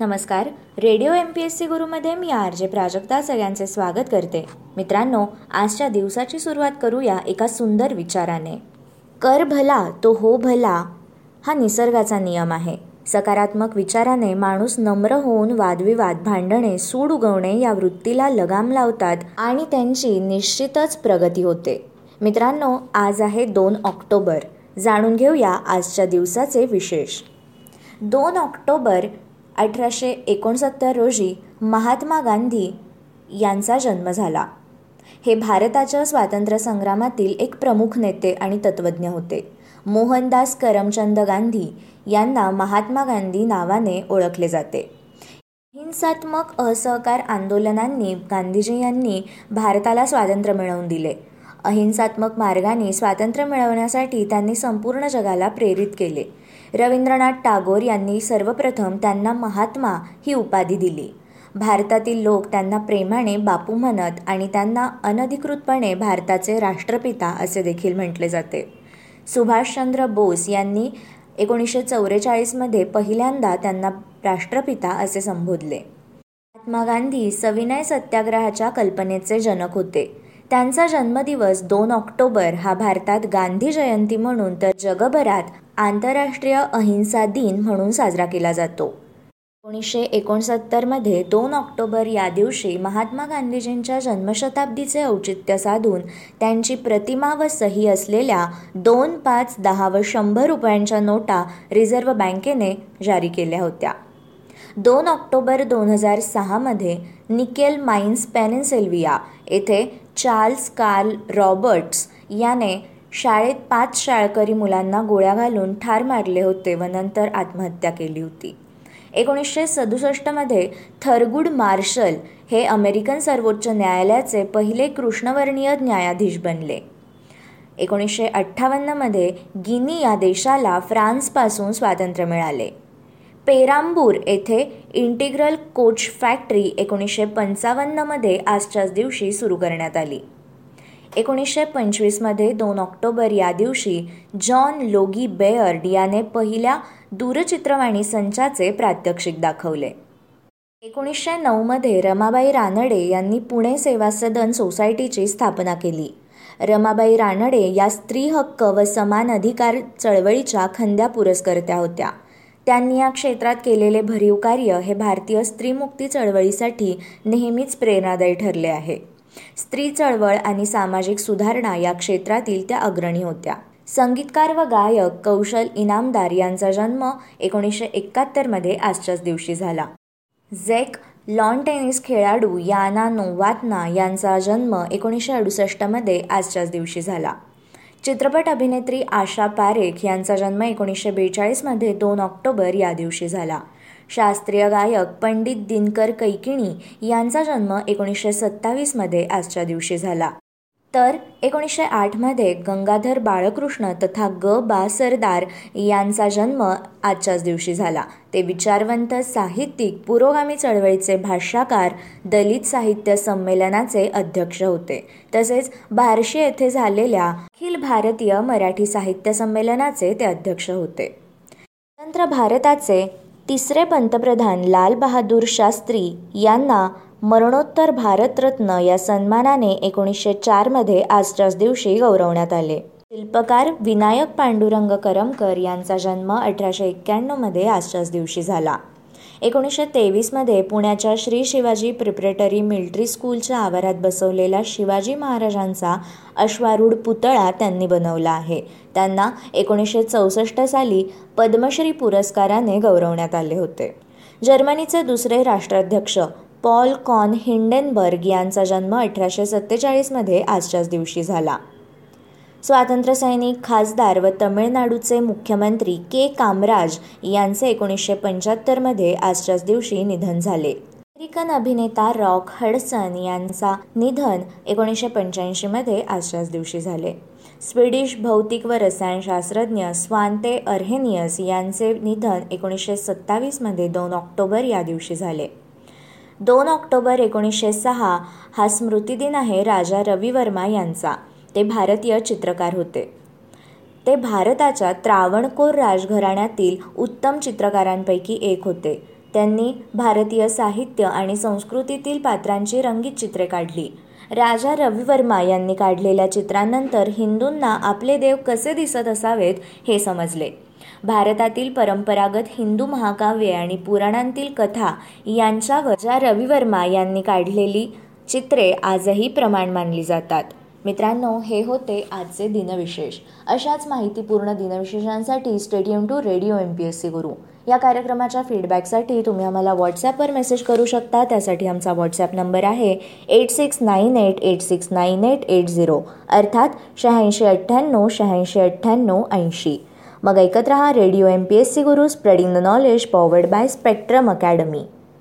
नमस्कार. Radio M P S C गुरुमध्ये मी R J Prajakta सगळ्यांचे स्वागत करते. मित्रांनो आजच्या दिवसाची सुरुवात करूया एका सुंदर विचाराने. कर भला तो हो भला हा निसर्गाचा नियम आहे. सकारात्मक विचाराने माणूस नम्र होऊन वादविवाद भांडणे सूड उगवणे या वृत्तीला लगाम लावतात आणि त्यांची निश्चितच प्रगती होते. मित्रांनो आज आहे दोन ऑक्टोबर. जाणून घेऊया आजच्या दिवसाचे विशेष. दोन ऑक्टोबर अठराशे एकोणसत्तर रोजी महात्मा गांधी यांचा जन्म झाला. हे भारताच्या स्वातंत्र्य संग्रामातील एक प्रमुख नेते आणि तत्त्वज्ञ होते. मोहनदास करमचंद गांधी यांना महात्मा गांधी नावाने ओळखले जाते. हिंसात्मक असहकार आंदोलनांनी गांधीजी यांनी भारताला स्वातंत्र्य मिळवून दिले. अहिंसात्मक मार्गाने स्वातंत्र्य मिळवण्यासाठी त्यांनी संपूर्ण जगाला प्रेरित केले. रवींद्रनाथ टागोर यांनी सर्वप्रथम त्यांना महात्मा ही उपाधी दिली. भारतातील लोक त्यांना प्रेमाने बापू म्हणत आणि त्यांना अनधिकृतपणे भारताचे राष्ट्रपिता असे देखील म्हटले जाते. सुभाषचंद्र बोस यांनी एकोणीसशे चौवेचाळीसमध्ये पहिल्यांदा त्यांना राष्ट्रपिता असे संबोधले. महात्मा गांधी सविनय सत्याग्रहाच्या कल्पनेचे जनक होते. त्यांचा जन्मदिवस दोन ऑक्टोबर हा भारतात गांधी जयंती म्हणून तर जगभरात आंतरराष्ट्रीय अहिंसा दिन म्हणून साजरा केला जातो. एकोणीसशे एकोणसत्तरमध्ये दोन ऑक्टोबर या दिवशी महात्मा गांधीजींच्या जन्मशताब्दीचे औचित्य साधून त्यांची प्रतिमा व सही असलेल्या दोन पाच दहा व शंभर रुपयांच्या नोटा रिझर्व्ह बँकेने जारी केल्या होत्या. दोन ऑक्टोबर दोन हजार सहामध्ये निकेल माइन्स पेनिन्सेल्विया येथे चार्ल्स कार्ल रॉबर्ट्स याने शाळेत पाच शाळकरी मुलांना गोळ्या घालून ठार मारले होते व नंतर आत्महत्या केली होती. एकोणीसशे सदुसष्टमध्ये थरगुड मार्शल हे अमेरिकन सर्वोच्च न्यायालयाचे पहिले कृष्णवर्णीय न्यायाधीश बनले. एकोणीसशे अठ्ठावन्नमध्ये गिनी या देशाला फ्रान्सपासून स्वातंत्र्य मिळाले. पेरांबूर येथे इंटिग्रल कोच फॅक्टरी एकोणीसशे पंचावन्नमध्ये आजच्याच दिवशी सुरू करण्यात आली. एकोणीसशे पंचवीसमध्ये दोन ऑक्टोबर या दिवशी जॉन लोगी बेअर्ड याने पहिल्या दूरचित्रवाणी संचाचे प्रात्यक्षिक दाखवले. एकोणीसशे नऊमध्ये रमाबाई रानडे यांनी पुणे सेवा सदन सोसायटीची स्थापना केली. रमाबाई रानडे या स्त्री हक्क व समान अधिकार चळवळीच्या खंद्या पुरस्कर्त्या होत्या. त्यांनी या क्षेत्रात केलेले भरीव कार्य हे भारतीय स्त्रीमुक्ती चळवळीसाठी नेहमीच प्रेरणादायी ठरले आहे. स्त्री चळवळ आणि सामाजिक सुधारणा या क्षेत्रातील त्या अग्रणी होत्या. संगीतकार व गायक कौशल इनामदार यांचा जन्म एकोणीसशे एकाहत्तरमध्ये आजच्याच दिवशी झाला. झेक लॉन टेनिस खेळाडू याना नोवातना यांचा जन्म एकोणीसशे अडुसष्टमध्ये आजच्याच दिवशी झाला. चित्रपट अभिनेत्री आशा पारेख यांचा जन्म एकोणीसशे बेचाळीसमध्ये दोन ऑक्टोबर या दिवशी झाला. शास्त्रीय गायक पंडित दिनकर कैकिणी यांचा जन्म एकोणीसशे सत्तावीसमध्ये आजच्या दिवशी झाला. तर एकोणीसशे आठमध्ये गंगाधर बाळकृष्ण तथा ग. बा. सरदार यांचा जन्म आजच्याच दिवशी झाला. ते विचारवंत साहित्यिक पुरोगामी चळवळीचे भाष्याकार दलित साहित्य संमेलनाचे अध्यक्ष होते. तसेच बार्शी येथे झालेल्या भारतीय मराठी साहित्य संमेलनाचे ते अध्यक्ष होते. स्वतंत्र भारताचे तिसरे पंतप्रधान लाल बहादूर शास्त्री यांना मरणोत्तर भारतरत्न या सन्मानाने एकोणीसशे चारमध्ये आजच्याच दिवशी गौरवण्यात आले. शिल्पकार विनायक पांडुरंग करमकर यांचा जन्म अठराशे एक्क्याण्णवमध्ये आजच्याच दिवशी झाला. एकोणीसशे तेवीसमध्ये पुण्याच्या श्री शिवाजी प्रिपरेटरी मिलिटरी स्कूलच्या आवारात बसवलेला शिवाजी महाराजांचा अश्वारूढ पुतळा त्यांनी बनवला आहे. त्यांना एकोणीसशे चौसष्ट साली पद्मश्री पुरस्काराने गौरवण्यात आले होते. जर्मनीचे दुसरे राष्ट्राध्यक्ष पॉल कॉन हिंडेनबर्ग यांचा जन्म अठराशे सत्तेचाळीसमध्ये आजच्याच दिवशी झाला. स्वातंत्र्यसैनिक खासदार व तमिळनाडूचे मुख्यमंत्री के. कामराज यांचे एकोणीसशे पंच्याहत्तरमध्ये आजच्याच दिवशी निधन झाले. अमेरिकन अभिनेता रॉक हडसन यांचा निधन एकोणीसशे पंच्याऐंशीमध्ये आजच्याच दिवशी झाले. स्वीडिश भौतिक व रसायनशास्त्रज्ञ स्वांते अर्हेनियस यांचे निधन एकोणीसशे सत्तावीसमध्ये दोन ऑक्टोबर या दिवशी झाले. दोन ऑक्टोबर एकोणीसशे सहा हा स्मृतिदिन आहे राजा रवी वर्मा यांचा. ते भारतीय चित्रकार होते. ते भारताच्या त्रावणकोर राजघराण्यातील उत्तम चित्रकारांपैकी एक होते. त्यांनी भारतीय साहित्य आणि संस्कृतीतील पात्रांची रंगीत चित्रे काढली. राजा रविवर्मा यांनी काढलेल्या चित्रांनंतर हिंदूंना आपले देव कसे दिसत असावेत हे समजले. भारतातील परंपरागत हिंदू महाकाव्ये आणि पुराणांतील कथा यांच्यावर राजा रविवर्मा यांनी काढलेली चित्रे आजही प्रमाण मानली जातात. मित्रांनो हे होते आजचे दिनविशेष. अशाच माहितीपूर्ण दिनविशेषांसाठी stay tuned to radio M P S C Guru. या कार्यक्रमाच्या फीडबॅकसाठी तुम्ही आम्हाला व्हॉट्सॲपवर मेसेज करू शकता. त्यासाठी आमचा व्हॉट्सॲप नंबर आहे eight six nine eight eight six nine eight eight zero अर्थात शहाऐंशी अठ्ठ्याण्णव शहाऐंशी अठ्ठ्याण्णव ऐंशी. मग ऐकत रहा radio M P S C Guru spreading the knowledge powered by Spectrum Academy